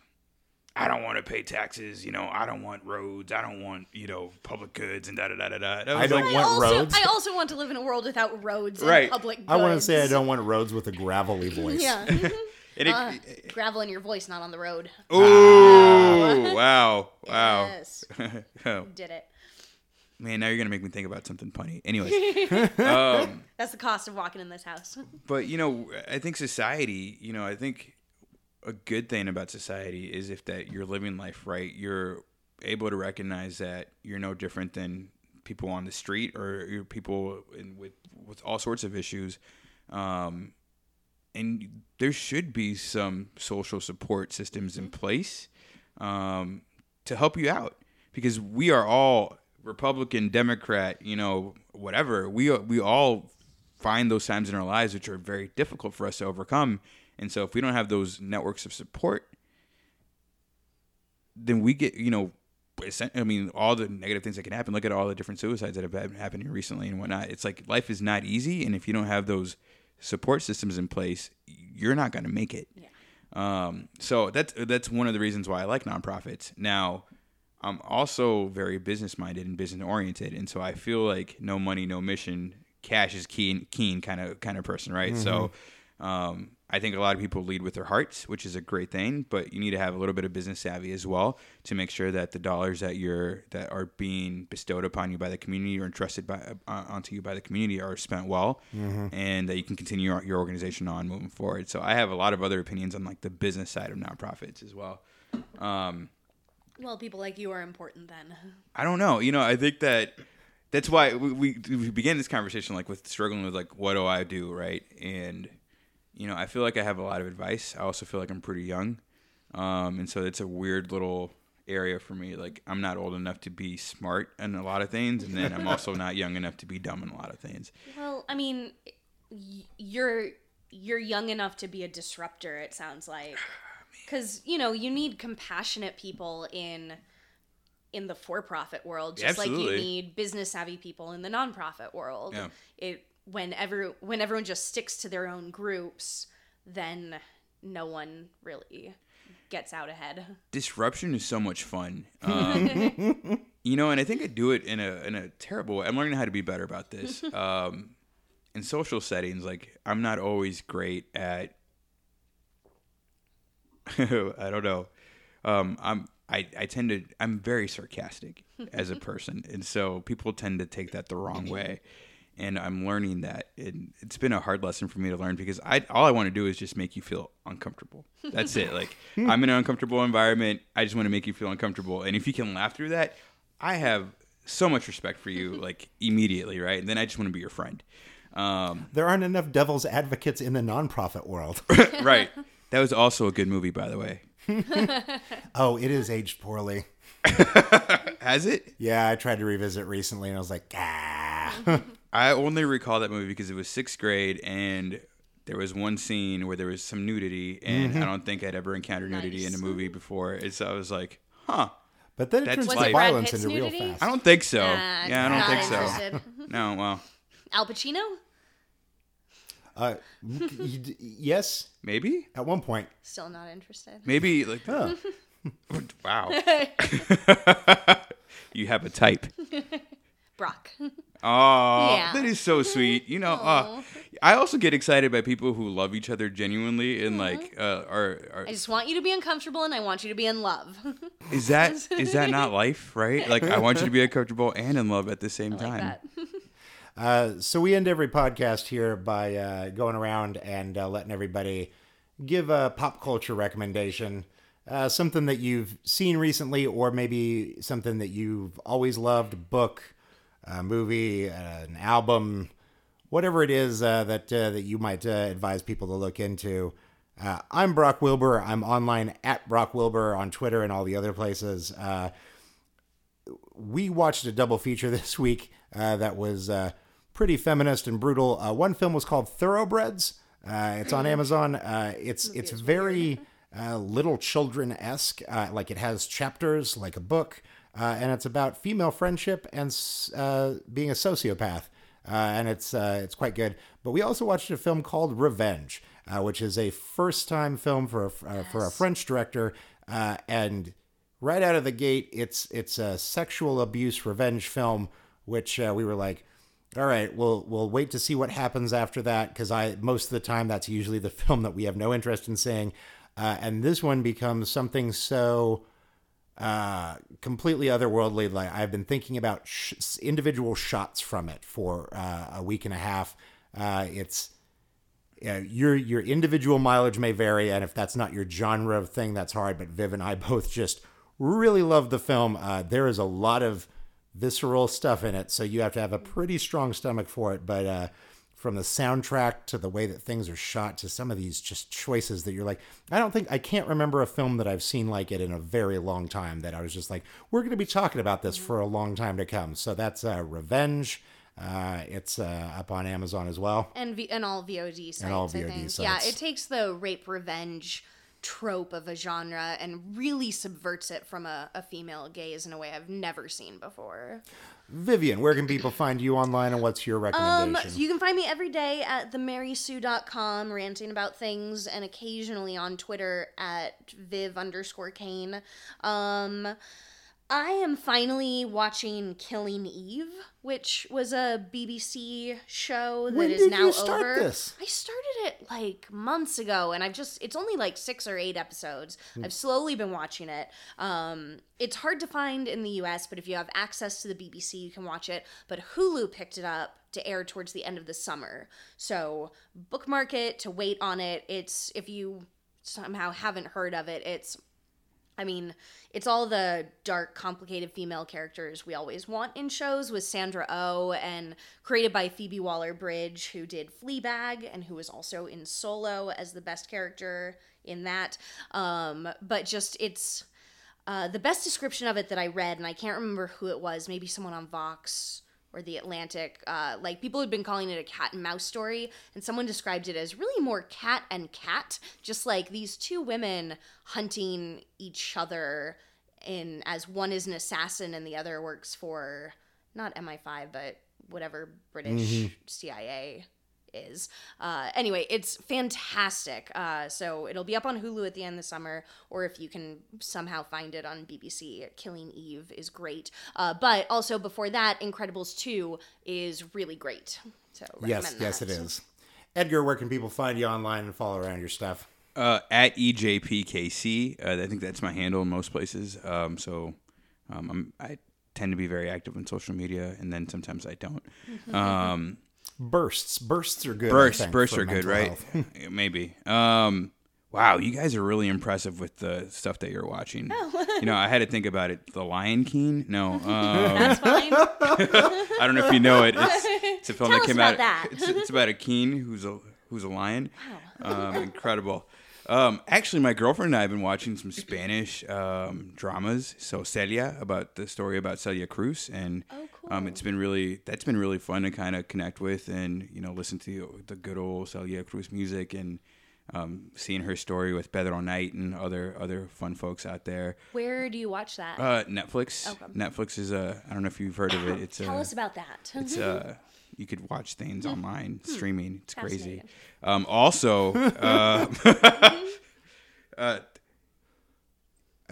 C: I don't want to pay taxes. You know, I don't want roads. I don't want you know public goods and da da da da da. And
A: I
C: was
A: don't
C: like,
B: I
A: want
B: also,
A: roads.
B: I also want to live in a world without roads
C: Right.
B: and public goods.
A: I want to say I don't want roads with a gravelly voice.
B: Yeah.
C: and it,
B: Uh, gravel in your voice, not on the road.
C: Ooh, wow, wow.
B: Yes.
C: oh,
B: Did it.
C: man, now you're gonna make me think about something funny. Anyways, um,
B: That's the cost of walking in this house.
C: but you know, I think society. You know, I think a good thing about society is if that you're living life right, you're able to recognize that you're no different than people on the street or you're people in, with with all sorts of issues. Um, and there should be some social support systems in place um, to help you out because we are all Republican, Democrat, you know, whatever. We we all find those times in our lives which are very difficult for us to overcome. And so if we don't have those networks of support, then we get, you know, I mean, all the negative things that can happen. Look at all the different suicides that have been happening recently and whatnot. It's like life is not easy, and if you don't have those support systems in place, you're not going to make it. Um, so that's that's one of the reasons why I like nonprofits. Now, I'm also very business minded and business oriented, and so I feel like no money, no mission, cash is keen, keen kind of kind of person, right? So, um, I think a lot of people lead with their hearts, which is a great thing, but you need to have a little bit of business savvy as well to make sure that the dollars that you're that are being bestowed upon you by the community or entrusted by uh, onto you by the community are spent well, and that you can continue your, your organization on moving forward. So I have a lot of other opinions on like the business side of nonprofits as well. Um,
B: Well, people like you are important then.
C: I don't know. You know, I think that that's why we, we, we began this conversation like with struggling with like what do I do, right? And you know, I feel like I have a lot of advice. I also feel like I'm pretty young, um, and so it's a weird little area for me. Like I'm not old enough to be smart in a lot of things, and then I'm also not young enough to be dumb in a lot of things.
D: Well, I mean, y- you're you're young enough to be a disruptor. It sounds like.
B: because you know you need compassionate people in in the for-profit world just like you need business savvy people in the nonprofit world
C: Yeah.
B: it when every when everyone just sticks to their own groups then no one really gets out ahead
C: disruption is so much fun. Um, you know, and I think I do it in a in a terrible way. I'm learning how to be better about this. Um, in social settings, like I'm not always great at. I don't know. Um, I'm I, I tend to I'm very sarcastic as a person, and so people tend to take that the wrong way. And I'm learning that, and it's been a hard lesson for me to learn because I all I want to do is just make you feel uncomfortable. That's it. Like I'm in an uncomfortable environment. I just want to make you feel uncomfortable, and if you can laugh through that, I have so much respect for you, like immediately, right? And then I just want to be your friend. Um,
A: There aren't enough devil's advocates in the nonprofit world.
C: right. That was also a good movie, by the way.
A: oh, it is aged poorly.
C: Has it?
A: Yeah, I tried to revisit recently and I was like, ah.
C: I only recall that movie because it was sixth grade and there was one scene where there was some nudity, and I don't think I'd ever encountered nudity in a movie before. And so I was like, huh.
A: But then it
C: That's
A: turns
C: Was
A: the violence
B: Pitt's
A: into real
B: nudity?
A: fast.
C: I don't think so.
B: Nah,
C: yeah, I don't
B: not
C: think so. No, well,
B: al pacino
A: Uh, yes,
C: maybe,
A: at one point.
B: still not interested
C: maybe like,
A: Huh.
C: wow. you have a type.
B: Brock
C: Oh,
B: Yeah.
C: that is so sweet. You know, uh, I also get excited by people who love each other genuinely and like uh, are, are
B: i just want you to be uncomfortable and i want you to be in love
C: is that is that not life, right? Like I want you to be uncomfortable and in love at the same
B: like
C: time.
B: that
A: Uh, so we end every podcast here by uh, going around and uh, letting everybody give a pop culture recommendation, uh, something that you've seen recently, or maybe something that you've always loved, a book, a movie, an album, whatever it is uh, that uh, that you might uh, advise people to look into. Uh, I'm Brock Wilbur. I'm online at Brock Wilbur on Twitter and all the other places. Uh, we watched a double feature this week uh, that was uh, pretty feminist and brutal. Uh, one film was called Thoroughbreds. Uh, it's on Amazon. Uh, it's it's very uh, little children esque. Uh, like it has chapters like a book, uh, and it's about female friendship and uh, being a sociopath. Uh, and it's uh, it's quite good. But we also watched a film called Revenge, uh, which is a first time film for a, uh, for a French director, uh, and right out of the gate, it's it's a sexual abuse revenge film, which uh, we were like, all right, we'll we'll wait to see what happens after that because I most of the time that's usually the film that we have no interest in seeing, uh, and this one becomes something so uh, completely otherworldly. Like I've been thinking about sh- individual shots from it for uh, a week and a half. Uh, it's your your individual mileage may vary, and if that's not your genre of thing, that's hard. But Viv and I both just really love the film. Uh, there is a lot of visceral stuff in it, so you have to have a pretty strong stomach for it. But uh, from the soundtrack to the way that things are shot to some of these just choices that you're like, I don't think I can't remember a film that I've seen like it in a very long time. That I was just like, we're going to be talking about this for a long time to come. So that's uh, Revenge. Uh, it's uh, up on Amazon as well.
B: and v- and all VOD sites.
A: And
B: all
A: VOD sites.
B: Yeah, it takes the rape revenge trope of a genre and really subverts it from a, a female gaze in a way I've never seen before.
A: Vivian, where can people find you online and what's your
B: Um,
A: recommendation?
B: you can find me every day at themarysue.com ranting about things and occasionally on Twitter at viv underscore kane. Um, I am finally watching Killing Eve, which was a BBC show that is
A: When did
B: now
A: you start
B: over.
A: this?
B: I started it like months ago, and I've just, it's only like six or eight episodes.
A: Hmm.
B: I've slowly been watching it. Um, it's hard to find in the US, but if you have access to the BBC, you can watch it. But Hulu picked it up to air towards the end of the summer. So bookmark it to wait on it. It's, if you somehow haven't heard of it, it's I mean, it's all the dark, complicated female characters we always want in shows with Sandra Oh and created by Phoebe Waller Bridge, who did Fleabag and who was also in Solo as the best character in that. Um, but just, it's uh, the best description of it that I read, and I can't remember who it was, maybe someone on Vox or the Atlantic. Uh, like people had been calling it a cat and mouse story, and someone described it as really more cat and cat, just like these two women hunting each other in as one is an assassin and the other works for not MI5 but whatever British CIA is. Uh, anyway, it's fantastic. Uh, so it'll be up on Hulu at the end of the summer, or if you can somehow find it on BBC, Killing Eve is great. Uh, but also before that, Incredibles 2 is really great. So
A: Yes,
B: recommend
A: yes,
B: that.
A: it is. Edgar, where can people find you online and follow around your stuff?
C: Uh, at EJPKC. Uh, I think that's my handle in most places. Um, so um, I'm, I tend to be very active on social media, and then sometimes I don't. Um,
A: Bursts. Bursts are good.
C: Bursts,
A: think,
C: bursts are good, right?
A: health.
C: Maybe. Um, wow, you guys are really impressive with the stuff that you're watching. you know, I had to think about it. The Lion King? No. Um,
B: That's fine.
C: I don't know if you know it. It's, it's a film
B: Tell
C: that came
B: about
C: out.
B: that.
C: It's, it's about a king who's a who's a lion. Um, incredible. Um, actually, my girlfriend and I have been watching some Spanish um, dramas. So Celia, about the story about Celia Cruz, and
B: Oh,
C: um, it's been really that's been really fun to kind of connect with and you know listen to the good old Celia Cruz music and um, seeing her story with Pedro Knight and other other fun folks out there.
B: Where do you watch that?
C: Uh, Netflix. Netflix is a I don't know if you've heard of it. It's
B: Tell
C: a,
B: us about that.
C: it's uh you could watch things online streaming. It's crazy. Um, also, uh, uh,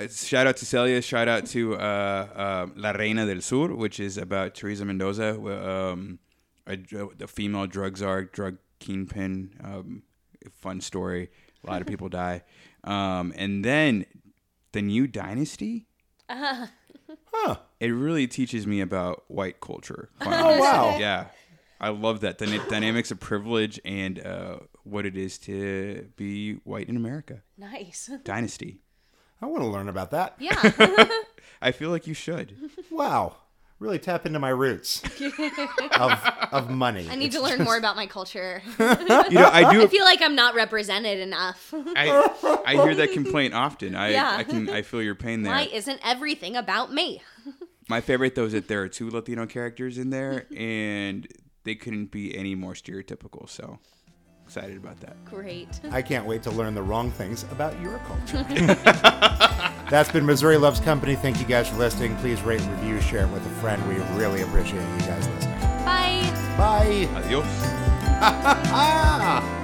C: shout out to Celia. Shout out to uh, uh, La Reina del Sur, which is about Teresa Mendoza, wh- um, a, a female drug czar, drug kingpin. Um, fun story. A lot of people die. Um, and then the new dynasty.
A: Huh.
C: It really teaches me about white culture.
A: Oh, wow.
C: Yeah, I love that the dynamics of privilege and uh, what it is to be white in America.
B: nice.
C: Dynasty.
A: I want to learn about that.
B: Yeah.
C: I feel like you should.
A: Wow. Really tap into my roots of, of money.
B: I need to learn more about my culture.
C: You know, I do.
B: I feel like I'm not represented enough.
C: I, I hear that complaint often. I,
B: Yeah.
C: I can I feel your pain there.
B: Why isn't everything about me?
C: My favorite though is that there are two Latino characters in there, and they couldn't be any more stereotypical. So excited about that.
B: Great.
A: I can't wait to learn the wrong things about your culture. That's been Missouri Loves Company. Thank you guys for listening. Please rate, review, share it with a friend. We really appreciate you guys listening.
B: Bye.
A: Bye.
C: Adios.
A: Ah!